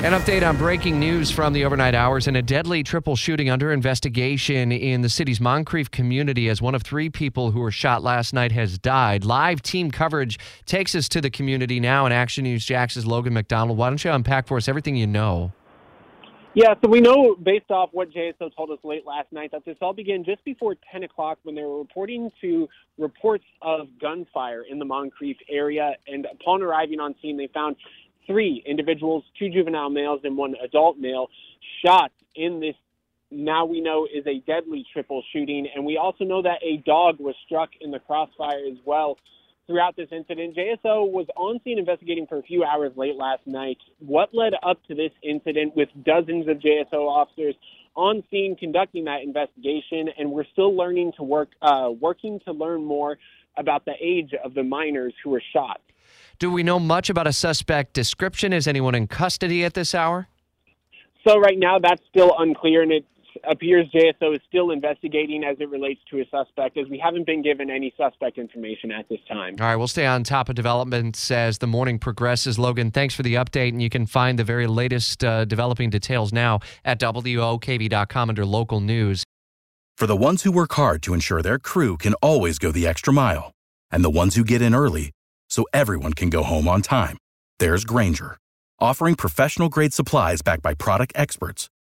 An update on breaking news from the overnight hours and a deadly triple shooting under investigation in the city's Moncrief community as one of three people who were shot last night has died. Live team coverage takes us to the community now, and Action News Jax's Logan MacDonald. Why don't you unpack for us everything you know? Yeah, so we know based off what JSO told us late last night that this all began just before 10 o'clock when they were reporting to reports of gunfire in the Moncrief area. And upon arriving on scene, they found three individuals, two juvenile males and one adult male, shot in this now we know is a deadly triple shooting. And we also know that a dog was struck in the crossfire as well throughout this incident. JSO was on scene investigating for a few hours late last night. What led up to this incident with dozens of JSO officers on scene conducting that investigation, and we're still learning to work, uh, working to learn more about the age of the minors who were shot. Do we know much about a suspect description? Is anyone in custody at this hour? So right now, that's still unclear, and it appears JSO is still investigating as it relates to a suspect, as we haven't been given any suspect information at this time. All right, we'll stay on top of developments as the morning progresses. Logan, thanks for the update, and you can find the very latest uh, developing details now at WOKV.com under local news. For the ones who work hard to ensure their crew can always go the extra mile, and the ones who get in early so everyone can go home on time, there's Grainger, offering professional grade supplies backed by product experts